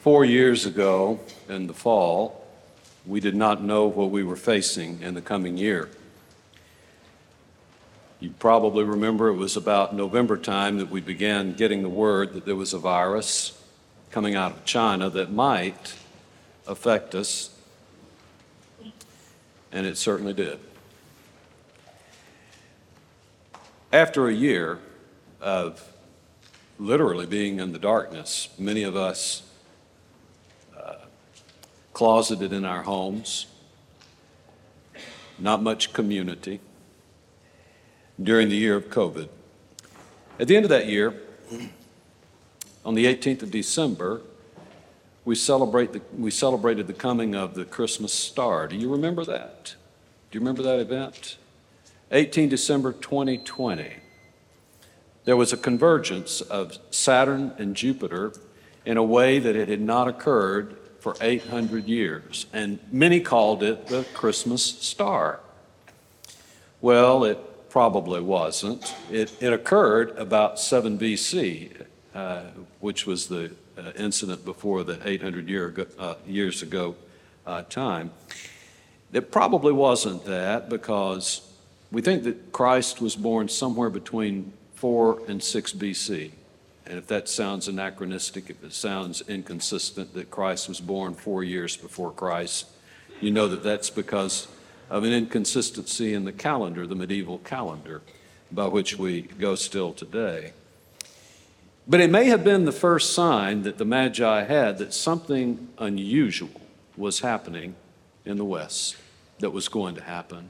Four years ago, in the fall, we did not know what we were facing in the coming year. You probably remember it was about November time that we began getting the word that there was a virus coming out of China that might affect us, and it certainly did. After a year of literally being in the darkness, many of us closeted in our homes, not much community during the year of COVID. At the end of that year, on the 18th of December, we, celebrate the, we celebrated the coming of the Christmas star. Do you remember that? Do you remember that event? 18 December 2020. There was a convergence of Saturn and Jupiter in a way that it had not occurred for 800 years, and many called it the Christmas star. Well, it probably wasn't. It, it occurred about 7 BC, uh, which was the uh, incident before the 800 year uh, years ago uh, time. It probably wasn't that because we think that Christ was born somewhere between 4 and 6 BC. And if that sounds anachronistic, if it sounds inconsistent that Christ was born four years before Christ, you know that that's because of an inconsistency in the calendar, the medieval calendar, by which we go still today. But it may have been the first sign that the Magi had that something unusual was happening in the West, that was going to happen.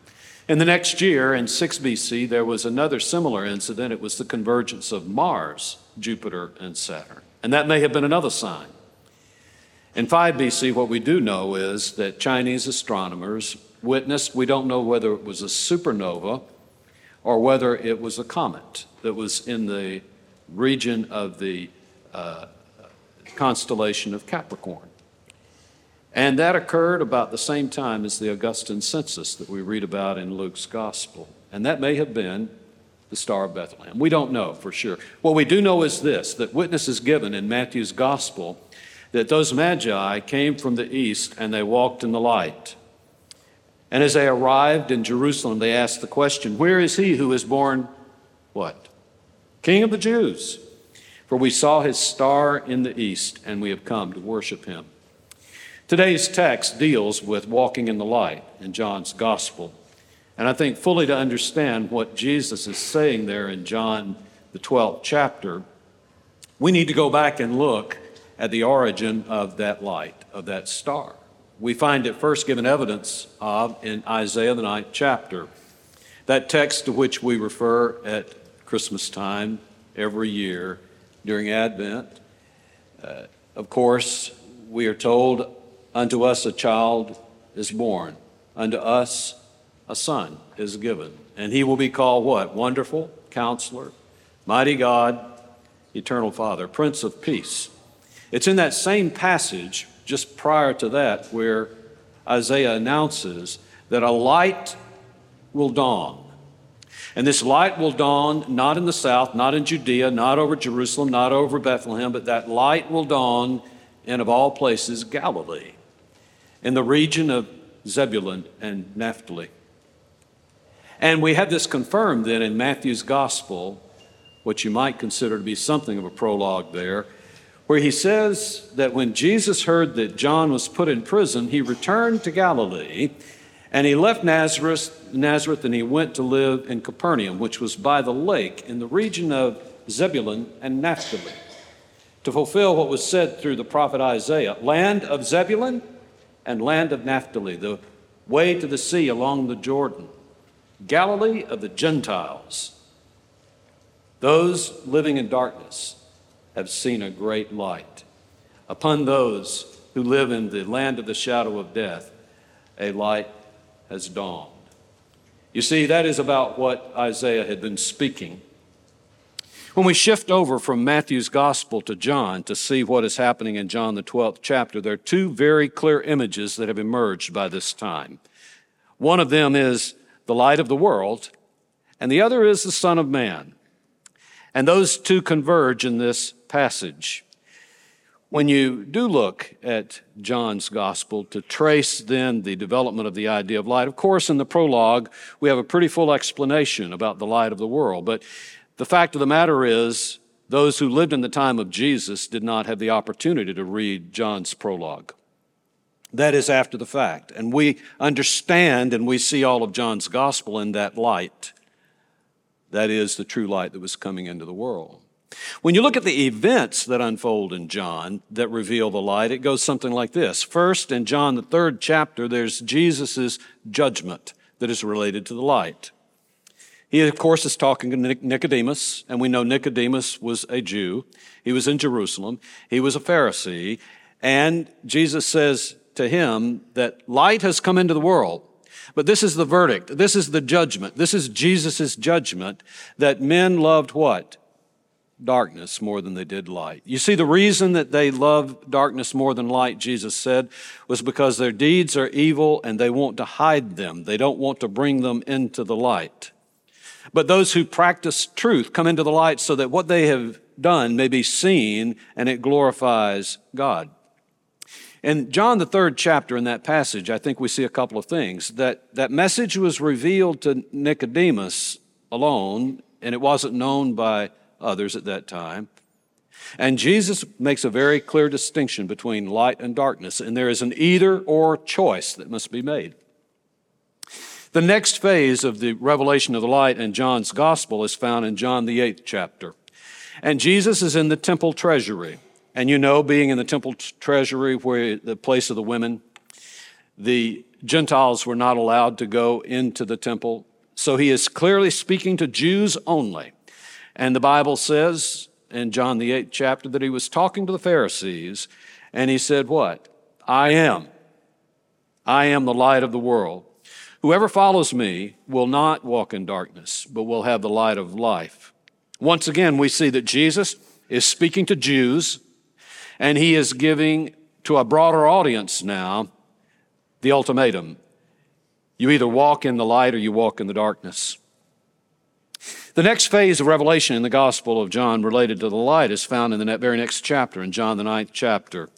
In the next year, in 6 BC, there was another similar incident. It was the convergence of Mars, Jupiter, and Saturn. And that may have been another sign. In 5 BC, what we do know is that Chinese astronomers witnessed, we don't know whether it was a supernova or whether it was a comet that was in the region of the uh, constellation of Capricorn. And that occurred about the same time as the Augustan census that we read about in Luke's gospel. And that may have been the Star of Bethlehem. We don't know for sure. What we do know is this that witness is given in Matthew's gospel that those magi came from the east and they walked in the light. And as they arrived in Jerusalem, they asked the question, Where is he who is born what? King of the Jews. For we saw his star in the east, and we have come to worship him. Today's text deals with walking in the light in John's gospel. And I think fully to understand what Jesus is saying there in John, the 12th chapter, we need to go back and look at the origin of that light, of that star we find it first given evidence of in Isaiah, the ninth chapter. That text to which we refer at Christmas time every year during Advent. Uh, of course, we are told, Unto us a child is born, unto us a son is given. And he will be called what? Wonderful, Counselor, Mighty God, Eternal Father, Prince of Peace. It's in that same passage just prior to that where Isaiah announces that a light will dawn. And this light will dawn not in the south, not in Judea, not over Jerusalem, not over Bethlehem, but that light will dawn in, of all places, Galilee, in the region of Zebulun and Naphtali. And we have this confirmed then in Matthew's gospel, what you might consider to be something of a prologue there, where he says that when Jesus heard that John was put in prison, he returned to Galilee and he left Nazareth, Nazareth and he went to live in Capernaum, which was by the lake in the region of Zebulun and Naphtali, to fulfill what was said through the prophet Isaiah land of Zebulun and land of Naphtali, the way to the sea along the Jordan, Galilee of the Gentiles, those living in darkness have seen a great light. Upon those who live in the land of the shadow of death, a light has dawned. You see, that is about what Isaiah had been speaking. When we shift over from Matthew's gospel to John to see what is happening in John, the 12th chapter, there are two very clear images that have emerged by this time. One of them is the light of the world, and the other is the Son of Man. And those two converge in this passage. When you do look at John's gospel to trace then the development of the idea of light, of course, in the prologue, we have a pretty full explanation about the light of the world. But the fact of the matter is, those who lived in the time of Jesus did not have the opportunity to read John's prologue. That is after the fact. And we understand and we see all of John's gospel in that light. That is the true light that was coming into the world. When you look at the events that unfold in John that reveal the light, it goes something like this. First, in John, the third chapter, there's Jesus' judgment that is related to the light. He, of course, is talking to Nicodemus, and we know Nicodemus was a Jew. He was in Jerusalem. He was a Pharisee. And Jesus says to him that light has come into the world. But this is the verdict. This is the judgment. This is Jesus' judgment that men loved what? darkness more than they did light. You see, the reason that they love darkness more than light, Jesus said, was because their deeds are evil and they want to hide them. They don't want to bring them into the light. But those who practice truth come into the light so that what they have done may be seen and it glorifies God. In John, the third chapter, in that passage, I think we see a couple of things. That, that message was revealed to Nicodemus alone, and it wasn't known by others at that time. And Jesus makes a very clear distinction between light and darkness, and there is an either or choice that must be made. The next phase of the revelation of the light in John's gospel is found in John, the eighth chapter. And Jesus is in the temple treasury. And you know, being in the temple treasury, where the place of the women, the Gentiles were not allowed to go into the temple. So he is clearly speaking to Jews only. And the Bible says in John the eighth chapter that he was talking to the Pharisees and he said, What? I am. I am the light of the world. Whoever follows me will not walk in darkness, but will have the light of life. Once again, we see that Jesus is speaking to Jews and he is giving to a broader audience now the ultimatum. You either walk in the light or you walk in the darkness. The next phase of revelation in the Gospel of John related to the light is found in the very next chapter, in John, the ninth chapter.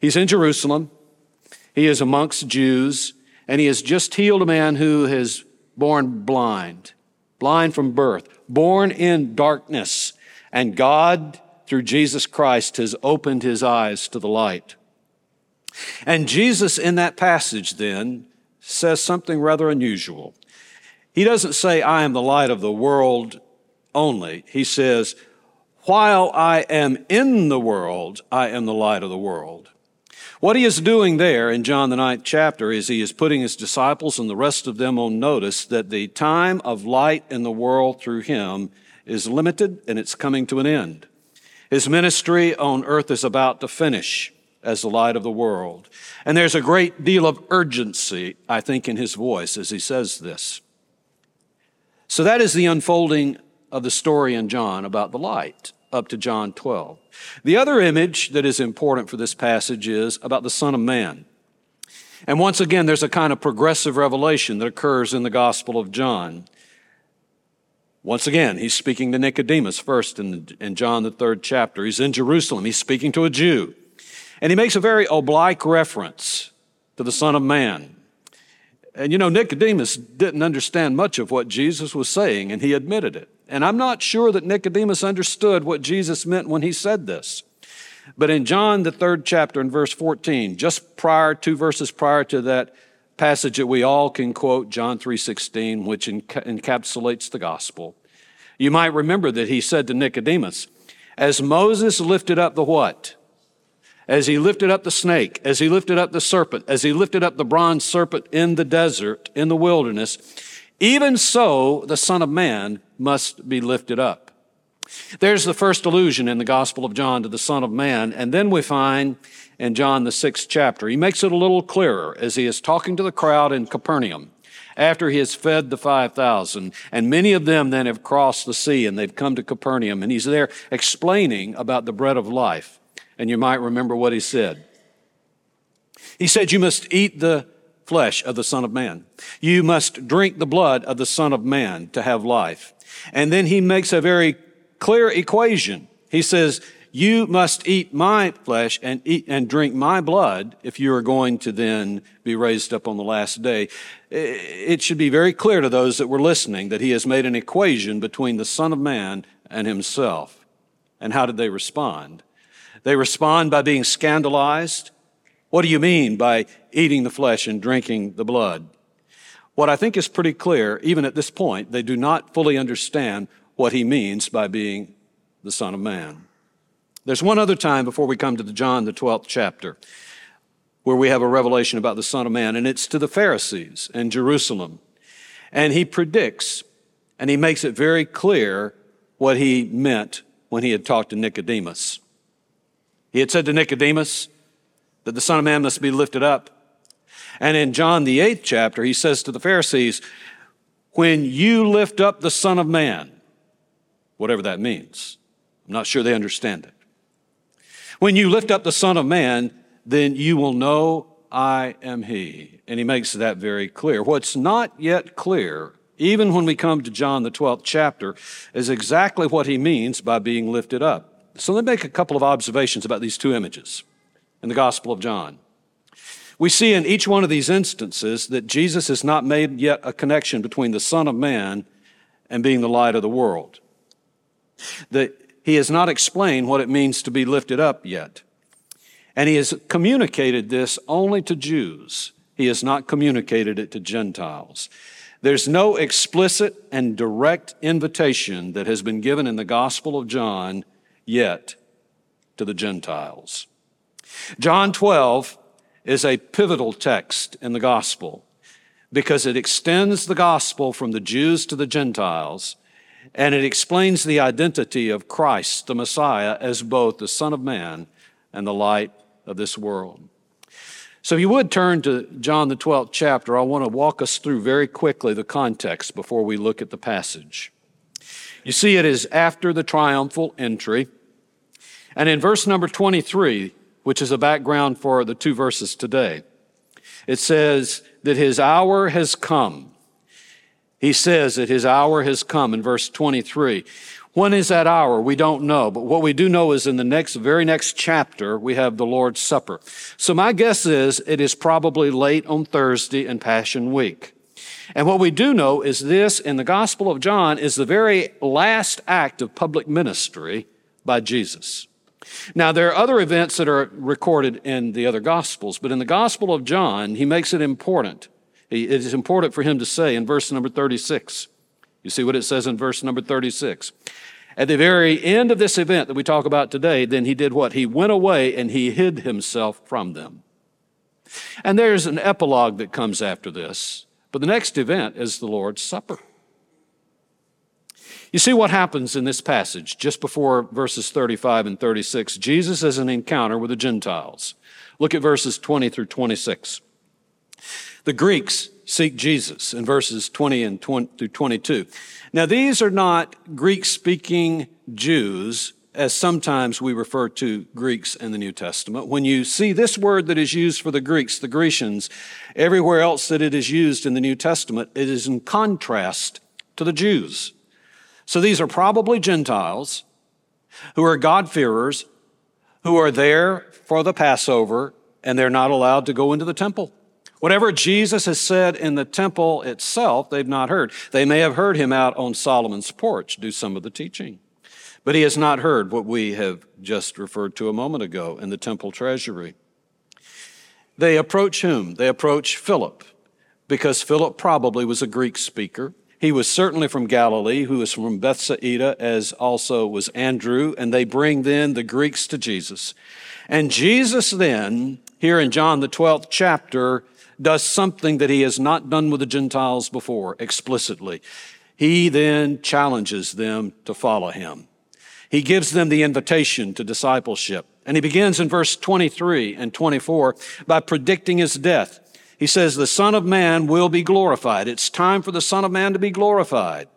He's in Jerusalem. He is amongst Jews, and he has just healed a man who is born blind, blind from birth, born in darkness. And God, through Jesus Christ, has opened his eyes to the light. And Jesus, in that passage, then, says something rather unusual. He doesn't say, I am the light of the world only. He says, while I am in the world, I am the light of the world. What he is doing there in John the ninth chapter is he is putting his disciples and the rest of them on notice that the time of light in the world through him is limited and it's coming to an end. His ministry on earth is about to finish as the light of the world. And there's a great deal of urgency, I think, in his voice as he says this. So that is the unfolding of the story in John about the light up to John 12. The other image that is important for this passage is about the Son of Man. And once again, there's a kind of progressive revelation that occurs in the Gospel of John. Once again, he's speaking to Nicodemus first in, in John, the third chapter. He's in Jerusalem. He's speaking to a Jew. And he makes a very oblique reference to the Son of Man. And you know, Nicodemus didn't understand much of what Jesus was saying, and he admitted it. And I'm not sure that Nicodemus understood what Jesus meant when he said this. But in John, the third chapter, in verse 14, just prior, two verses prior to that passage that we all can quote, John 3.16, which encapsulates the gospel, you might remember that he said to Nicodemus, as Moses lifted up the what? as he lifted up the snake, as he lifted up the serpent, as he lifted up the bronze serpent in the desert, in the wilderness, even so the Son of Man must be lifted up. There's the first allusion in the Gospel of John to the Son of Man. And then we find in John, the sixth chapter, he makes it a little clearer as he is talking to the crowd in Capernaum after he has fed the 5,000. And many of them then have crossed the sea and they've come to Capernaum. And he's there explaining about the bread of life. And you might remember what he said. He said, You must eat the flesh of the Son of Man. You must drink the blood of the Son of Man to have life. And then he makes a very clear equation. He says, You must eat my flesh and eat and drink my blood if you are going to then be raised up on the last day. It should be very clear to those that were listening that he has made an equation between the Son of Man and himself. And how did they respond? They respond by being scandalized. What do you mean by eating the flesh and drinking the blood? What I think is pretty clear, even at this point, they do not fully understand what he means by being the Son of Man. There's one other time before we come to the John, the 12th chapter, where we have a revelation about the Son of Man, and it's to the Pharisees in Jerusalem. And he predicts and he makes it very clear what he meant when he had talked to Nicodemus. He had said to Nicodemus that the Son of Man must be lifted up. And in John, the eighth chapter, he says to the Pharisees, When you lift up the Son of Man, whatever that means, I'm not sure they understand it. When you lift up the Son of Man, then you will know I am He. And he makes that very clear. What's not yet clear, even when we come to John, the 12th chapter, is exactly what he means by being lifted up. So let me make a couple of observations about these two images in the Gospel of John. We see in each one of these instances that Jesus has not made yet a connection between the Son of Man and being the light of the world. That he has not explained what it means to be lifted up yet. And he has communicated this only to Jews. He has not communicated it to Gentiles. There's no explicit and direct invitation that has been given in the Gospel of John yet to the Gentiles. John 12 is a pivotal text in the Gospel because it extends the Gospel from the Jews to the Gentiles and it explains the identity of Christ, the Messiah, as both the Son of Man and the light of this world. So, if you would turn to John, the 12th chapter, I want to walk us through very quickly the context before we look at the passage. You see, it is after the triumphal entry. And in verse number 23, which is a background for the two verses today, it says that his hour has come he says that his hour has come in verse 23. When is that hour? We don't know. But what we do know is in the next, very next chapter, we have the Lord's Supper. So my guess is it is probably late on Thursday and Passion Week. And what we do know is this in the Gospel of John is the very last act of public ministry by Jesus. Now, there are other events that are recorded in the other Gospels, but in the Gospel of John, he makes it important it is important for him to say in verse number 36. You see what it says in verse number 36. At the very end of this event that we talk about today, then he did what? He went away and he hid himself from them. And there's an epilogue that comes after this. But the next event is the Lord's Supper. You see what happens in this passage just before verses 35 and 36. Jesus has an encounter with the Gentiles. Look at verses 20 through 26. The Greeks seek Jesus in verses 20 and 20 through 22. Now, these are not Greek speaking Jews, as sometimes we refer to Greeks in the New Testament. When you see this word that is used for the Greeks, the Grecians, everywhere else that it is used in the New Testament, it is in contrast to the Jews. So these are probably Gentiles who are God-fearers, who are there for the Passover, and they're not allowed to go into the temple. Whatever Jesus has said in the temple itself, they've not heard. They may have heard him out on Solomon's porch do some of the teaching. But he has not heard what we have just referred to a moment ago in the temple treasury. They approach whom? They approach Philip, because Philip probably was a Greek speaker. He was certainly from Galilee, who was from Bethsaida, as also was Andrew, and they bring then the Greeks to Jesus. And Jesus then, here in John the 12th chapter, does something that he has not done with the Gentiles before explicitly. He then challenges them to follow him. He gives them the invitation to discipleship. And he begins in verse 23 and 24 by predicting his death. He says, The Son of Man will be glorified. It's time for the Son of Man to be glorified.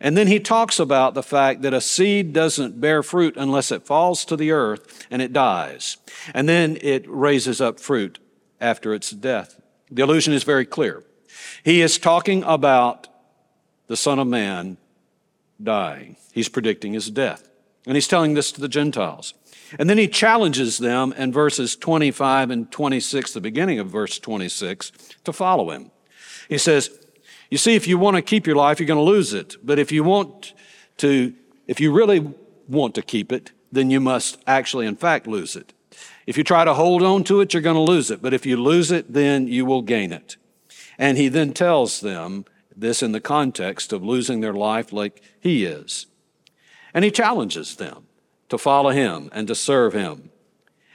And then he talks about the fact that a seed doesn't bear fruit unless it falls to the earth and it dies. And then it raises up fruit after its death. The allusion is very clear. He is talking about the Son of Man dying. He's predicting his death. And he's telling this to the Gentiles. And then he challenges them in verses 25 and 26, the beginning of verse 26, to follow him. He says, You see, if you want to keep your life, you're going to lose it. But if you want to, if you really want to keep it, then you must actually, in fact, lose it. If you try to hold on to it, you're going to lose it. But if you lose it, then you will gain it. And he then tells them this in the context of losing their life like he is. And he challenges them to follow him and to serve him.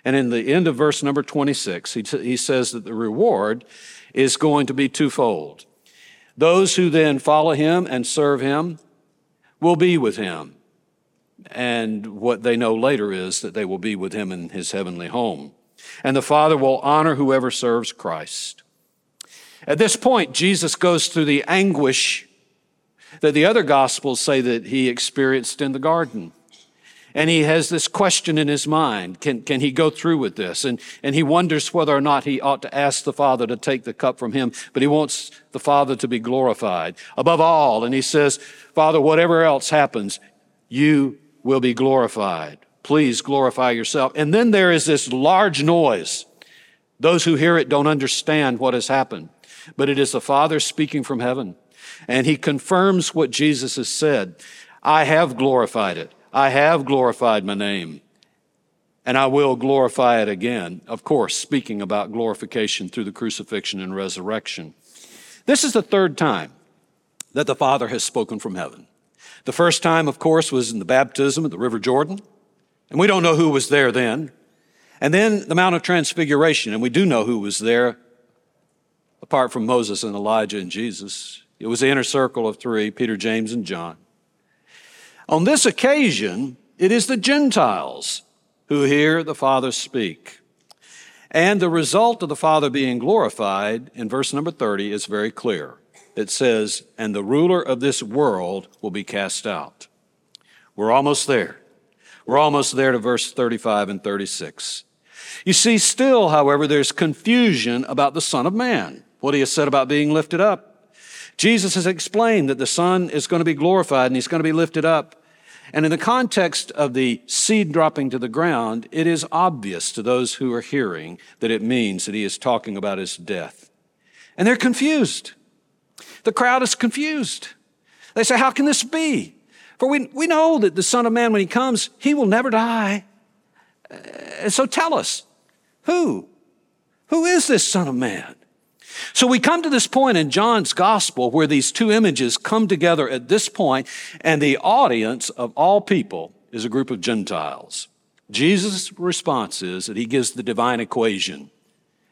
And in the end of verse number 26, he, t- he says that the reward is going to be twofold. Those who then follow him and serve him will be with him. And what they know later is that they will be with him in his heavenly home. And the Father will honor whoever serves Christ. At this point, Jesus goes through the anguish that the other gospels say that he experienced in the garden. And he has this question in his mind. Can, can he go through with this? And, and he wonders whether or not he ought to ask the Father to take the cup from him, but he wants the Father to be glorified above all. And he says, Father, whatever else happens, you will be glorified. Please glorify yourself. And then there is this large noise. Those who hear it don't understand what has happened, but it is the Father speaking from heaven. And he confirms what Jesus has said. I have glorified it. I have glorified my name, and I will glorify it again. Of course, speaking about glorification through the crucifixion and resurrection. This is the third time that the Father has spoken from heaven. The first time, of course, was in the baptism at the River Jordan, and we don't know who was there then. And then the Mount of Transfiguration, and we do know who was there apart from Moses and Elijah and Jesus. It was the inner circle of three Peter, James, and John. On this occasion, it is the Gentiles who hear the Father speak. And the result of the Father being glorified in verse number 30 is very clear. It says, And the ruler of this world will be cast out. We're almost there. We're almost there to verse 35 and 36. You see, still, however, there's confusion about the Son of Man, what he has said about being lifted up. Jesus has explained that the Son is going to be glorified and he's going to be lifted up. And in the context of the seed dropping to the ground, it is obvious to those who are hearing that it means that he is talking about his death. And they're confused. The crowd is confused. They say, How can this be? For we, we know that the Son of Man, when he comes, he will never die. And so tell us, who? Who is this Son of Man? So we come to this point in John's gospel where these two images come together at this point, and the audience of all people is a group of Gentiles. Jesus' response is that he gives the divine equation.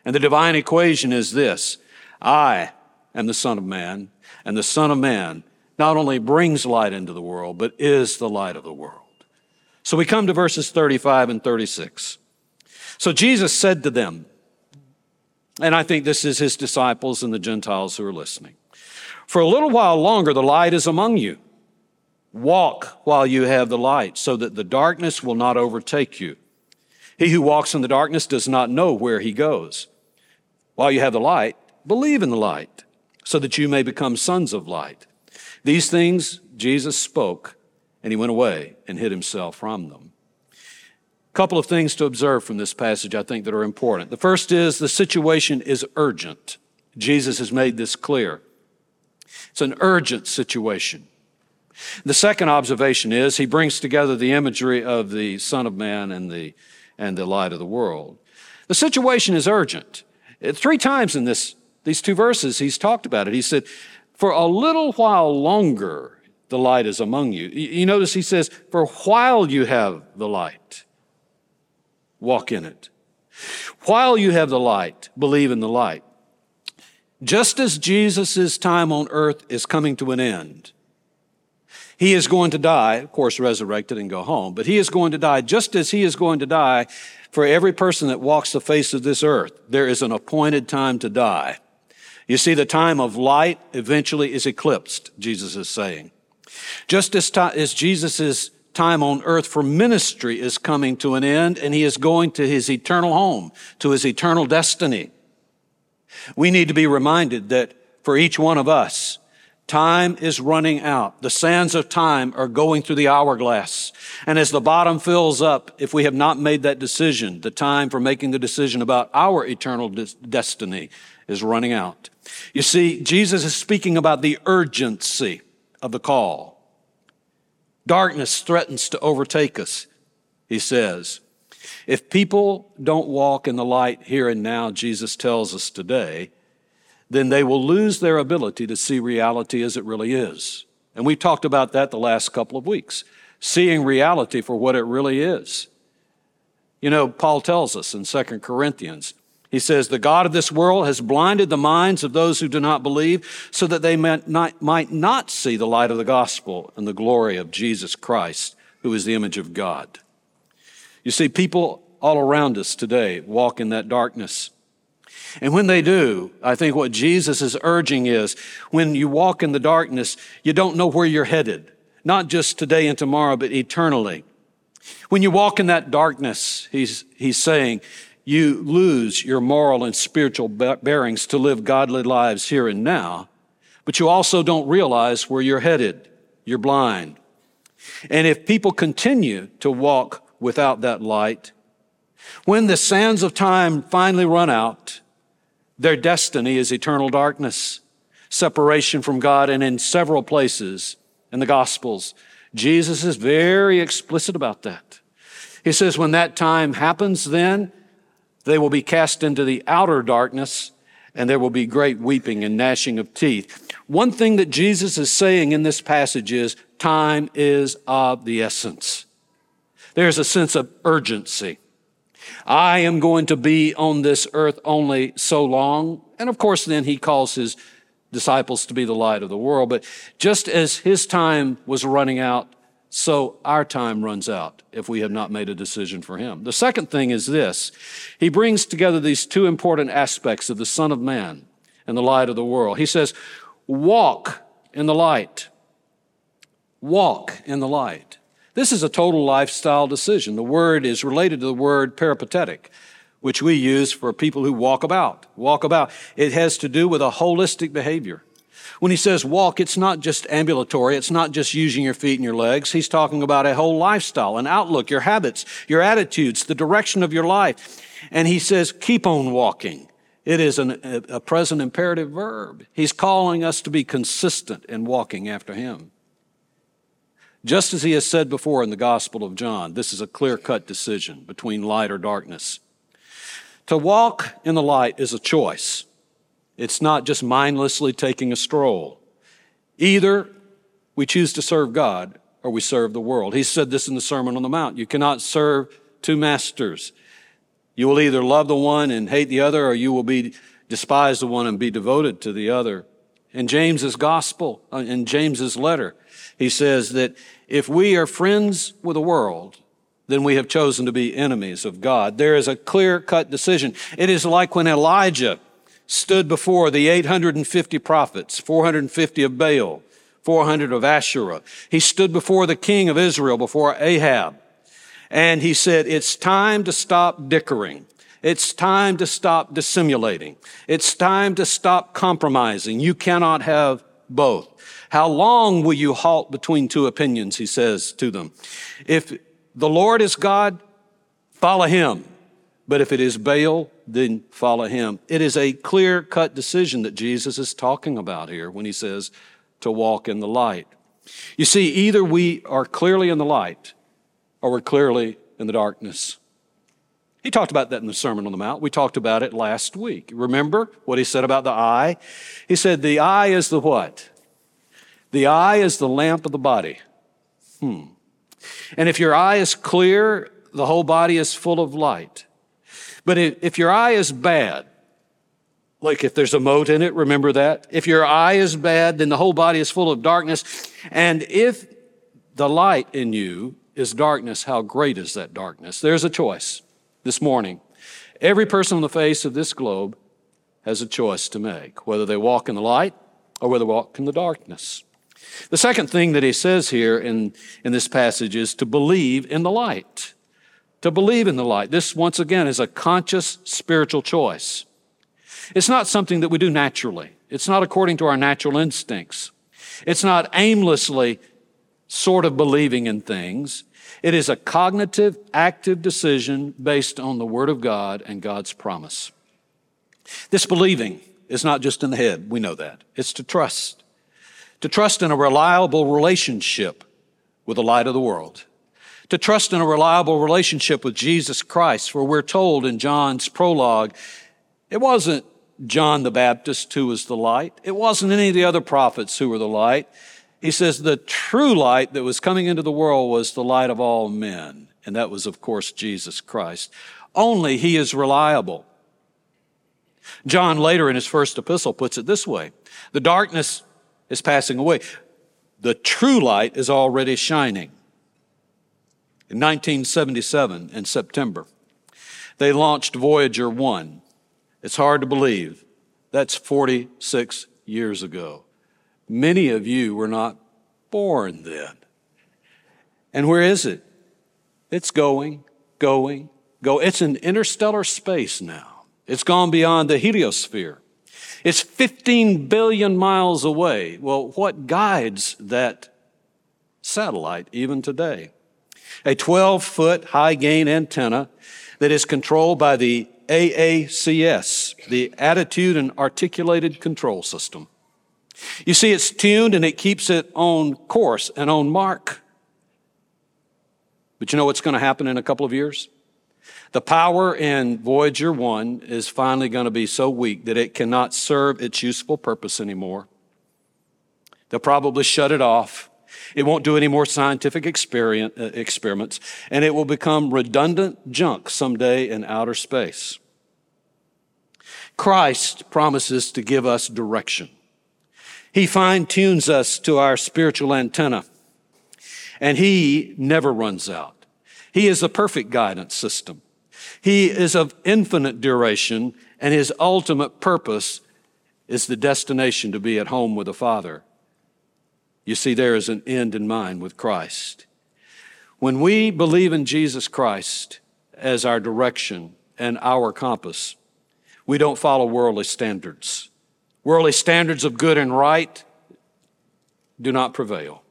And the divine equation is this I am the Son of Man, and the Son of Man not only brings light into the world, but is the light of the world. So we come to verses 35 and 36. So Jesus said to them, and I think this is his disciples and the Gentiles who are listening. For a little while longer, the light is among you. Walk while you have the light, so that the darkness will not overtake you. He who walks in the darkness does not know where he goes. While you have the light, believe in the light, so that you may become sons of light. These things Jesus spoke, and he went away and hid himself from them A couple of things to observe from this passage I think that are important. The first is the situation is urgent. Jesus has made this clear. It's an urgent situation. The second observation is he brings together the imagery of the Son of Man and the, and the light of the world. The situation is urgent. Three times in this, these two verses, he's talked about it. He said, For a little while longer, the light is among you. You notice he says, For while you have the light walk in it. While you have the light, believe in the light. Just as Jesus' time on earth is coming to an end, he is going to die, of course, resurrected and go home, but he is going to die just as he is going to die for every person that walks the face of this earth. There is an appointed time to die. You see, the time of light eventually is eclipsed, Jesus is saying. Just as, as Jesus' time on earth for ministry is coming to an end and he is going to his eternal home, to his eternal destiny. We need to be reminded that for each one of us, Time is running out. The sands of time are going through the hourglass. And as the bottom fills up, if we have not made that decision, the time for making the decision about our eternal destiny is running out. You see, Jesus is speaking about the urgency of the call. Darkness threatens to overtake us, he says. If people don't walk in the light here and now, Jesus tells us today, then they will lose their ability to see reality as it really is. And we've talked about that the last couple of weeks, seeing reality for what it really is. You know, Paul tells us in 2 Corinthians, he says, The God of this world has blinded the minds of those who do not believe so that they might not, see the light of the gospel and the glory of Jesus Christ, who is the image of God. You see, people all around us today walk in that darkness. And when they do, I think what Jesus is urging is when you walk in the darkness, you don't know where you're headed, not just today and tomorrow, but eternally. When you walk in that darkness, he's, he's saying, you lose your moral and spiritual bearings to live godly lives here and now, but you also don't realize where you're headed. You're blind. And if people continue to walk without that light, when the sands of time finally run out, their destiny is eternal darkness, separation from God, and in several places in the Gospels, Jesus is very explicit about that. He says, when that time happens, then they will be cast into the outer darkness, and there will be great weeping and gnashing of teeth. One thing that Jesus is saying in this passage is time is of the essence. There's a sense of urgency. I am going to be on this earth only so long. And of course, then he calls his disciples to be the light of the world. But just as his time was running out, so our time runs out if we have not made a decision for him. The second thing is this he brings together these two important aspects of the Son of Man and the light of the world. He says, Walk in the light. Walk in the light. This is a total lifestyle decision. The word is related to the word peripatetic, which we use for people who walk about. Walk about. It has to do with a holistic behavior. When he says walk, it's not just ambulatory. It's not just using your feet and your legs. He's talking about a whole lifestyle, an outlook, your habits, your attitudes, the direction of your life. And he says, keep on walking. It is an, a, present imperative verb. He's calling us to be consistent in walking after him. Just as he has said before in the Gospel of John, this is a clear cut decision between light or darkness. To walk in the light is a choice. It's not just mindlessly taking a stroll. Either we choose to serve God or we serve the world. He said this in the Sermon on the Mount. You cannot serve two masters. You will either love the one and hate the other, or you will be despise the one and be devoted to the other. In James's gospel, uh, in James's letter, he says that if we are friends with the world, then we have chosen to be enemies of God. There is a clear cut decision. It is like when Elijah stood before the 850 prophets, 450 of Baal, 400 of Asherah. He stood before the king of Israel, before Ahab, and he said, It's time to stop dickering. It's time to stop dissimulating. It's time to stop compromising. You cannot have both. How long will you halt between two opinions? He says to them. If the Lord is God, follow him. But if it is Baal, then follow him. It is a clear cut decision that Jesus is talking about here when he says to walk in the light. You see, either we are clearly in the light or we're clearly in the darkness. He talked about that in the Sermon on the Mount. We talked about it last week. Remember what he said about the eye? He said, The eye is the what? The eye is the lamp of the body. Hmm. And if your eye is clear, the whole body is full of light. But if your eye is bad, like if there's a mote in it, remember that? If your eye is bad, then the whole body is full of darkness. And if the light in you is darkness, how great is that darkness? There's a choice this morning. Every person on the face of this globe has a choice to make, whether they walk in the light or whether they walk in the darkness. The second thing that he says here in, in this passage is to believe in the light. To believe in the light. This, once again, is a conscious spiritual choice. It's not something that we do naturally. It's not according to our natural instincts. It's not aimlessly sort of believing in things. It is a cognitive, active decision based on the Word of God and God's promise. This believing is not just in the head, we know that. It's to trust. To trust in a reliable relationship with the light of the world. To trust in a reliable relationship with Jesus Christ, for we're told in John's prologue, it wasn't John the Baptist who was the light. It wasn't any of the other prophets who were the light. He says the true light that was coming into the world was the light of all men. And that was, of course, Jesus Christ. Only he is reliable. John later in his first epistle puts it this way The darkness is passing away, the true light is already shining. In 1977, in September, they launched Voyager 1. It's hard to believe. That's 46 years ago. Many of you were not born then. And where is it? It's going, going, go. It's in interstellar space now. It's gone beyond the heliosphere. It's 15 billion miles away. Well, what guides that satellite even today? A 12 foot high gain antenna that is controlled by the AACS, the Attitude and Articulated Control System. You see, it's tuned and it keeps it on course and on mark. But you know what's going to happen in a couple of years? The power in Voyager 1 is finally going to be so weak that it cannot serve its useful purpose anymore. They'll probably shut it off. It won't do any more scientific uh, experiments, and it will become redundant junk someday in outer space. Christ promises to give us direction. He fine tunes us to our spiritual antenna, and He never runs out. He is a perfect guidance system. He is of infinite duration, and His ultimate purpose is the destination to be at home with the Father. You see, there is an end in mind with Christ. When we believe in Jesus Christ as our direction and our compass, we don't follow worldly standards. Worldly standards of good and right do not prevail.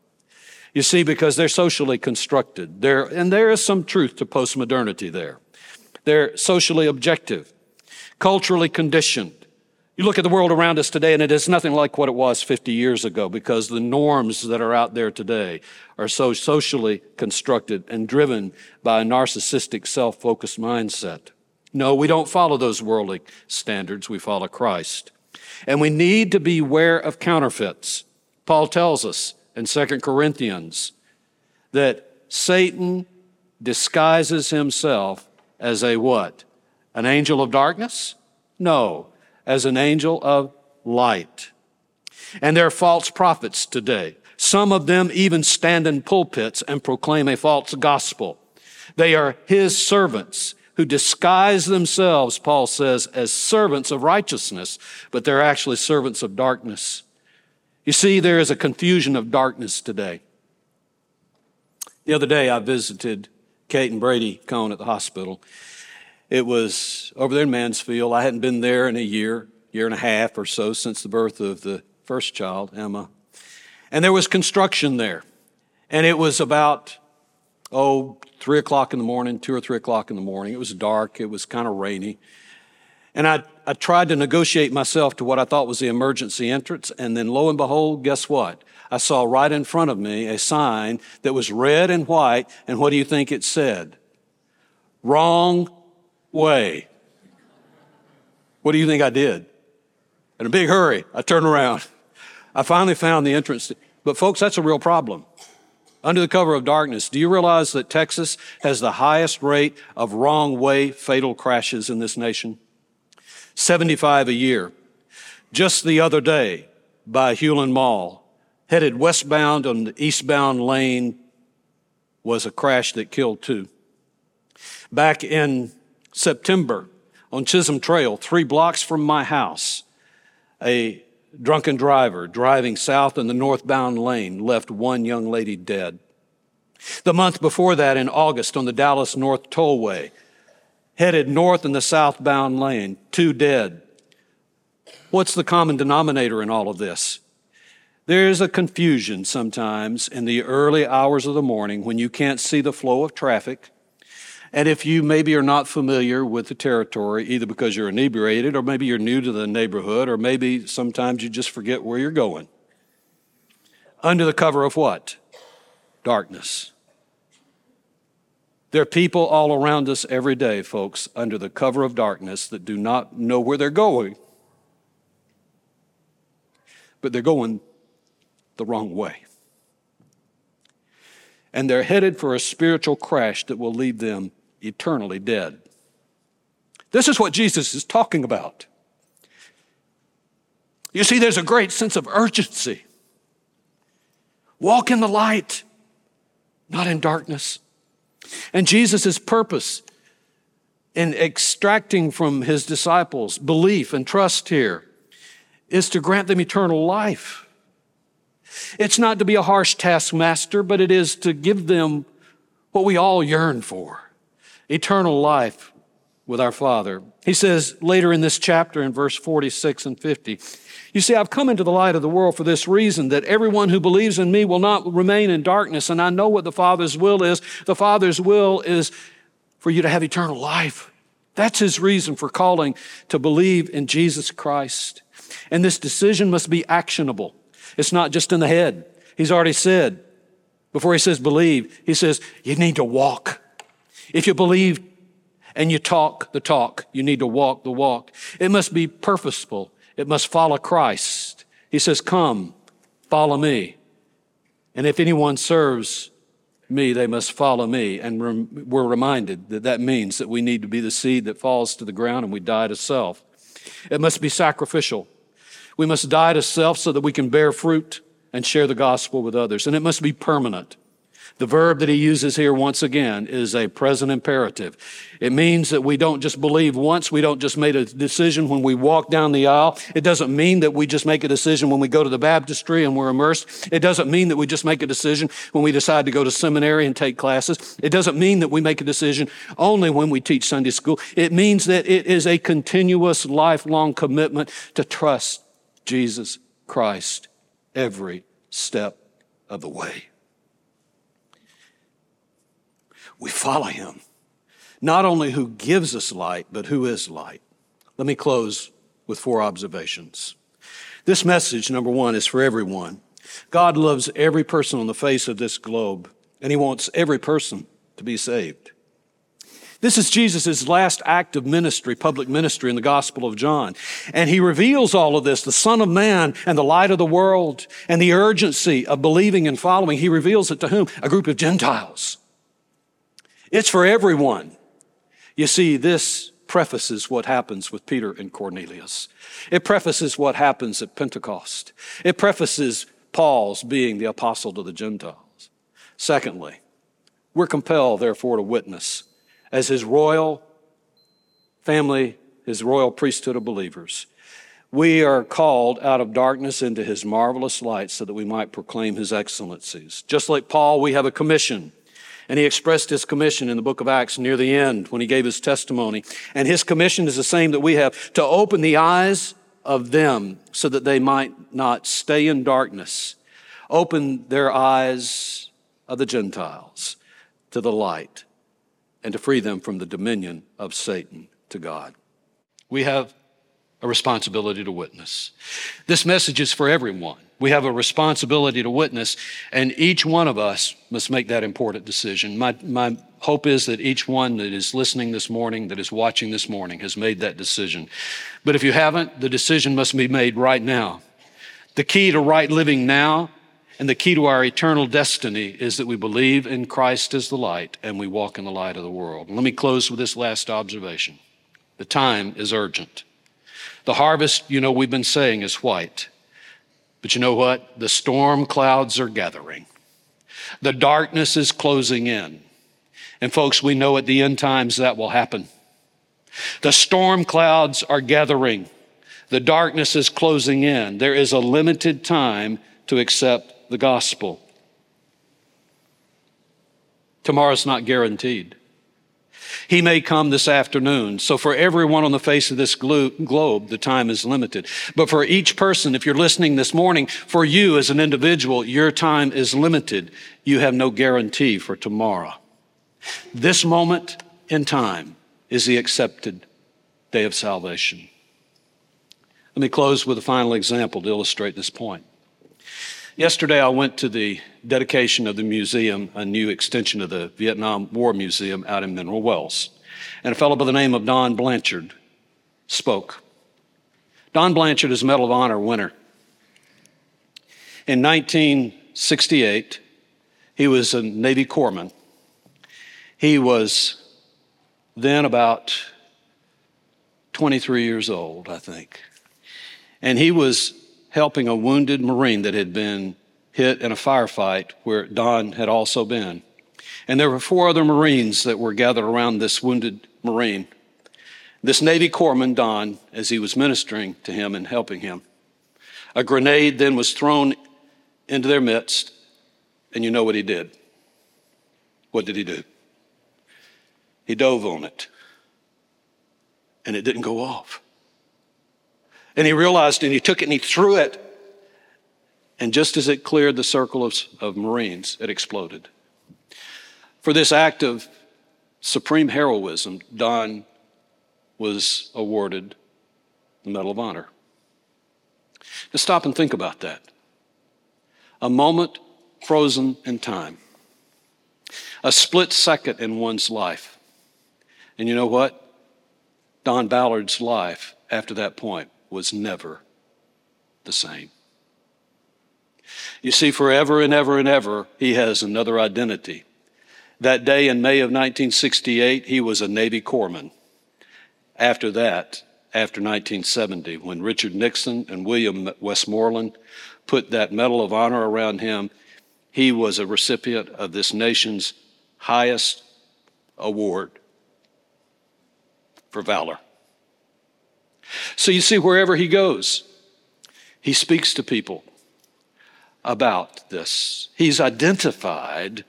You see, because they're socially constructed. There, and there is some truth to postmodernity there. They're socially objective, culturally conditioned. You look at the world around us today, and it is nothing like what it was 50 years ago because the norms that are out there today are so socially constructed and driven by a narcissistic, self focused mindset. No, we don't follow those worldly standards. We follow Christ. And we need to beware of counterfeits. Paul tells us in 2 Corinthians that Satan disguises himself as a what? An angel of darkness? No, as an angel of light. And there are false prophets today. Some of them even stand in pulpits and proclaim a false gospel. They are his servants who disguise themselves, Paul says, as servants of righteousness, but they're actually servants of darkness. You see, there is a confusion of darkness today. The other day, I visited Kate and Brady Cohn at the hospital. It was over there in Mansfield. I hadn't been there in a year, year and a half or so since the birth of the first child, Emma. And there was construction there. And it was about oh, three o'clock in the morning, two or three o'clock in the morning. It was dark, it was kind of rainy. And I, I tried to negotiate myself to what I thought was the emergency entrance. And then lo and behold, guess what? I saw right in front of me a sign that was red and white. And what do you think it said? Wrong way. What do you think I did? In a big hurry, I turned around. I finally found the entrance. But folks, that's a real problem under the cover of darkness. Do you realize that Texas has the highest rate of wrong way fatal crashes in this nation? 75 a year. Just the other day by Hulen Mall, headed westbound on the eastbound lane was a crash that killed two. Back in September on Chisholm Trail, three blocks from my house, a drunken driver driving south in the northbound lane left one young lady dead. The month before that, in August, on the Dallas North Tollway, headed north in the southbound lane, two dead. What's the common denominator in all of this? There's a confusion sometimes in the early hours of the morning when you can't see the flow of traffic. And if you maybe are not familiar with the territory, either because you're inebriated or maybe you're new to the neighborhood, or maybe sometimes you just forget where you're going. Under the cover of what? Darkness. There are people all around us every day, folks, under the cover of darkness that do not know where they're going, but they're going the wrong way. And they're headed for a spiritual crash that will leave them eternally dead. This is what Jesus is talking about. You see, there's a great sense of urgency. Walk in the light, not in darkness. And Jesus' purpose in extracting from his disciples belief and trust here is to grant them eternal life. It's not to be a harsh taskmaster, but it is to give them what we all yearn for eternal life with our Father. He says later in this chapter in verse 46 and 50, You see, I've come into the light of the world for this reason, that everyone who believes in me will not remain in darkness. And I know what the Father's will is. The Father's will is for you to have eternal life. That's his reason for calling to believe in Jesus Christ. And this decision must be actionable. It's not just in the head. He's already said, before he says believe, he says, you need to walk. If you believe and you talk the talk, you need to walk the walk. It must be purposeful. It must follow Christ. He says, come, follow me. And if anyone serves me, they must follow me. And we're reminded that that means that we need to be the seed that falls to the ground and we die to self. It must be sacrificial. We must die to self so that we can bear fruit and share the gospel with others. And it must be permanent. The verb that he uses here once again is a present imperative. It means that we don't just believe once. We don't just make a decision when we walk down the aisle. It doesn't mean that we just make a decision when we go to the baptistry and we're immersed. It doesn't mean that we just make a decision when we decide to go to seminary and take classes. It doesn't mean that we make a decision only when we teach Sunday school. It means that it is a continuous lifelong commitment to trust Jesus Christ every step of the way. We follow him, not only who gives us light, but who is light. Let me close with four observations. This message, number one, is for everyone. God loves every person on the face of this globe, and he wants every person to be saved. This is Jesus' last act of ministry, public ministry in the Gospel of John. And he reveals all of this, the Son of Man and the light of the world and the urgency of believing and following. He reveals it to whom? A group of Gentiles. It's for everyone. You see, this prefaces what happens with Peter and Cornelius. It prefaces what happens at Pentecost. It prefaces Paul's being the apostle to the Gentiles. Secondly, we're compelled, therefore, to witness as his royal family, his royal priesthood of believers. We are called out of darkness into his marvelous light so that we might proclaim his excellencies. Just like Paul, we have a commission. And he expressed his commission in the book of Acts near the end when he gave his testimony. And his commission is the same that we have to open the eyes of them so that they might not stay in darkness. Open their eyes of the Gentiles to the light and to free them from the dominion of Satan to God. We have a responsibility to witness. This message is for everyone. We have a responsibility to witness, and each one of us must make that important decision. My, my hope is that each one that is listening this morning, that is watching this morning, has made that decision. But if you haven't, the decision must be made right now. The key to right living now and the key to our eternal destiny is that we believe in Christ as the light and we walk in the light of the world. Let me close with this last observation. The time is urgent. The harvest, you know, we've been saying is white. But you know what? The storm clouds are gathering. The darkness is closing in. And folks, we know at the end times that will happen. The storm clouds are gathering. The darkness is closing in. There is a limited time to accept the gospel. Tomorrow's not guaranteed. He may come this afternoon. So, for everyone on the face of this glo- globe, the time is limited. But for each person, if you're listening this morning, for you as an individual, your time is limited. You have no guarantee for tomorrow. This moment in time is the accepted day of salvation. Let me close with a final example to illustrate this point. Yesterday, I went to the dedication of the museum, a new extension of the Vietnam War Museum out in Mineral Wells. And a fellow by the name of Don Ballard spoke. Don Ballard is a Medal of Honor winner. In 1968, he was a Navy corpsman. He was then about 23 years old, I think. And he was helping a wounded Marine that had been hit in a firefight where Don had also been. And there were four other Marines that were gathered around this wounded Marine. This Navy corpsman, Don, as he was ministering to him and helping him, a grenade then was thrown into their midst, and you know what he did. What did he do? He dove on it, and it didn't go off. And he realized and he took it and he threw it. And just as it cleared the circle of, of Marines, it exploded. For this act of supreme heroism, Don was awarded the Medal of Honor. Now stop and think about that. A moment frozen in time, a split second in one's life. And you know what? Don Ballard's life after that point was never the same. You see, forever and ever and ever, he has another identity. That day in May of 1968, he was a Navy corpsman. After that, after 1970, when Richard Nixon and William Westmoreland put that Medal of Honor around him, he was a recipient of this nation's highest award for valor. So you see, wherever he goes, he speaks to people about this. He's identified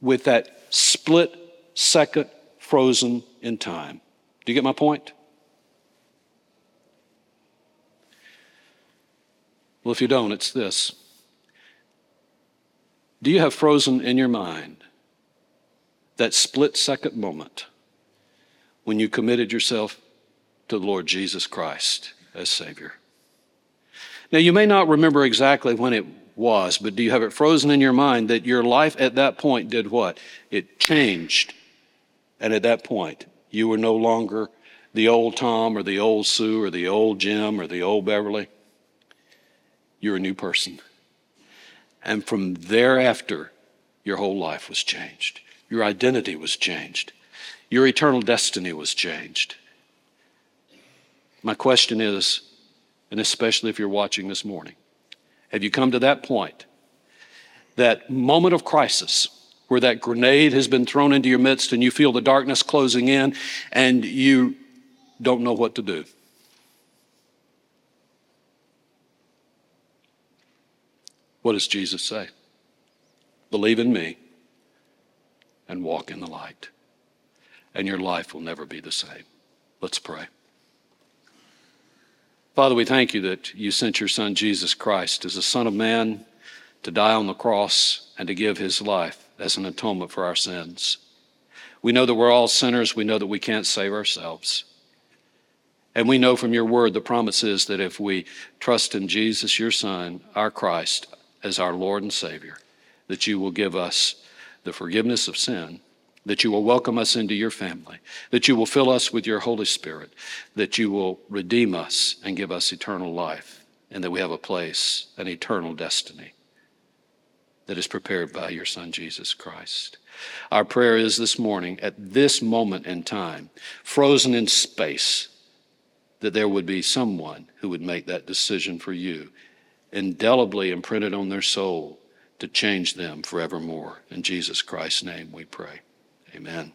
with that split second frozen in time. Do you get my point? Well, if you don't, it's this. Do you have frozen in your mind that split second moment when you committed yourself to the Lord Jesus Christ as Savior. Now, you may not remember exactly when it was, but do you have it frozen in your mind that your life at that point did what? It changed. And at that point, you were no longer the old Tom or the old Sue or the old Jim or the old Beverly. You're a new person. And from thereafter, your whole life was changed. Your identity was changed. Your eternal destiny was changed. My question is, and especially if you're watching this morning, have you come to that point, that moment of crisis, where that grenade has been thrown into your midst and you feel the darkness closing in and you don't know what to do? What does Jesus say? Believe in me and walk in the light, and your life will never be the same. Let's pray. Father, we thank you that you sent your Son, Jesus Christ, as the Son of Man to die on the cross and to give his life as an atonement for our sins. We know that we're all sinners. We know that we can't save ourselves. And we know from your word the promise is that if we trust in Jesus, your Son, our Christ, as our Lord and Savior, that you will give us the forgiveness of sin that you will welcome us into your family, that you will fill us with your Holy Spirit, that you will redeem us and give us eternal life, and that we have a place, an eternal destiny that is prepared by your Son, Jesus Christ. Our prayer is this morning, at this moment in time, frozen in space, that there would be someone who would make that decision for you, indelibly imprinted on their soul to change them forevermore. In Jesus Christ's name we pray. Amen.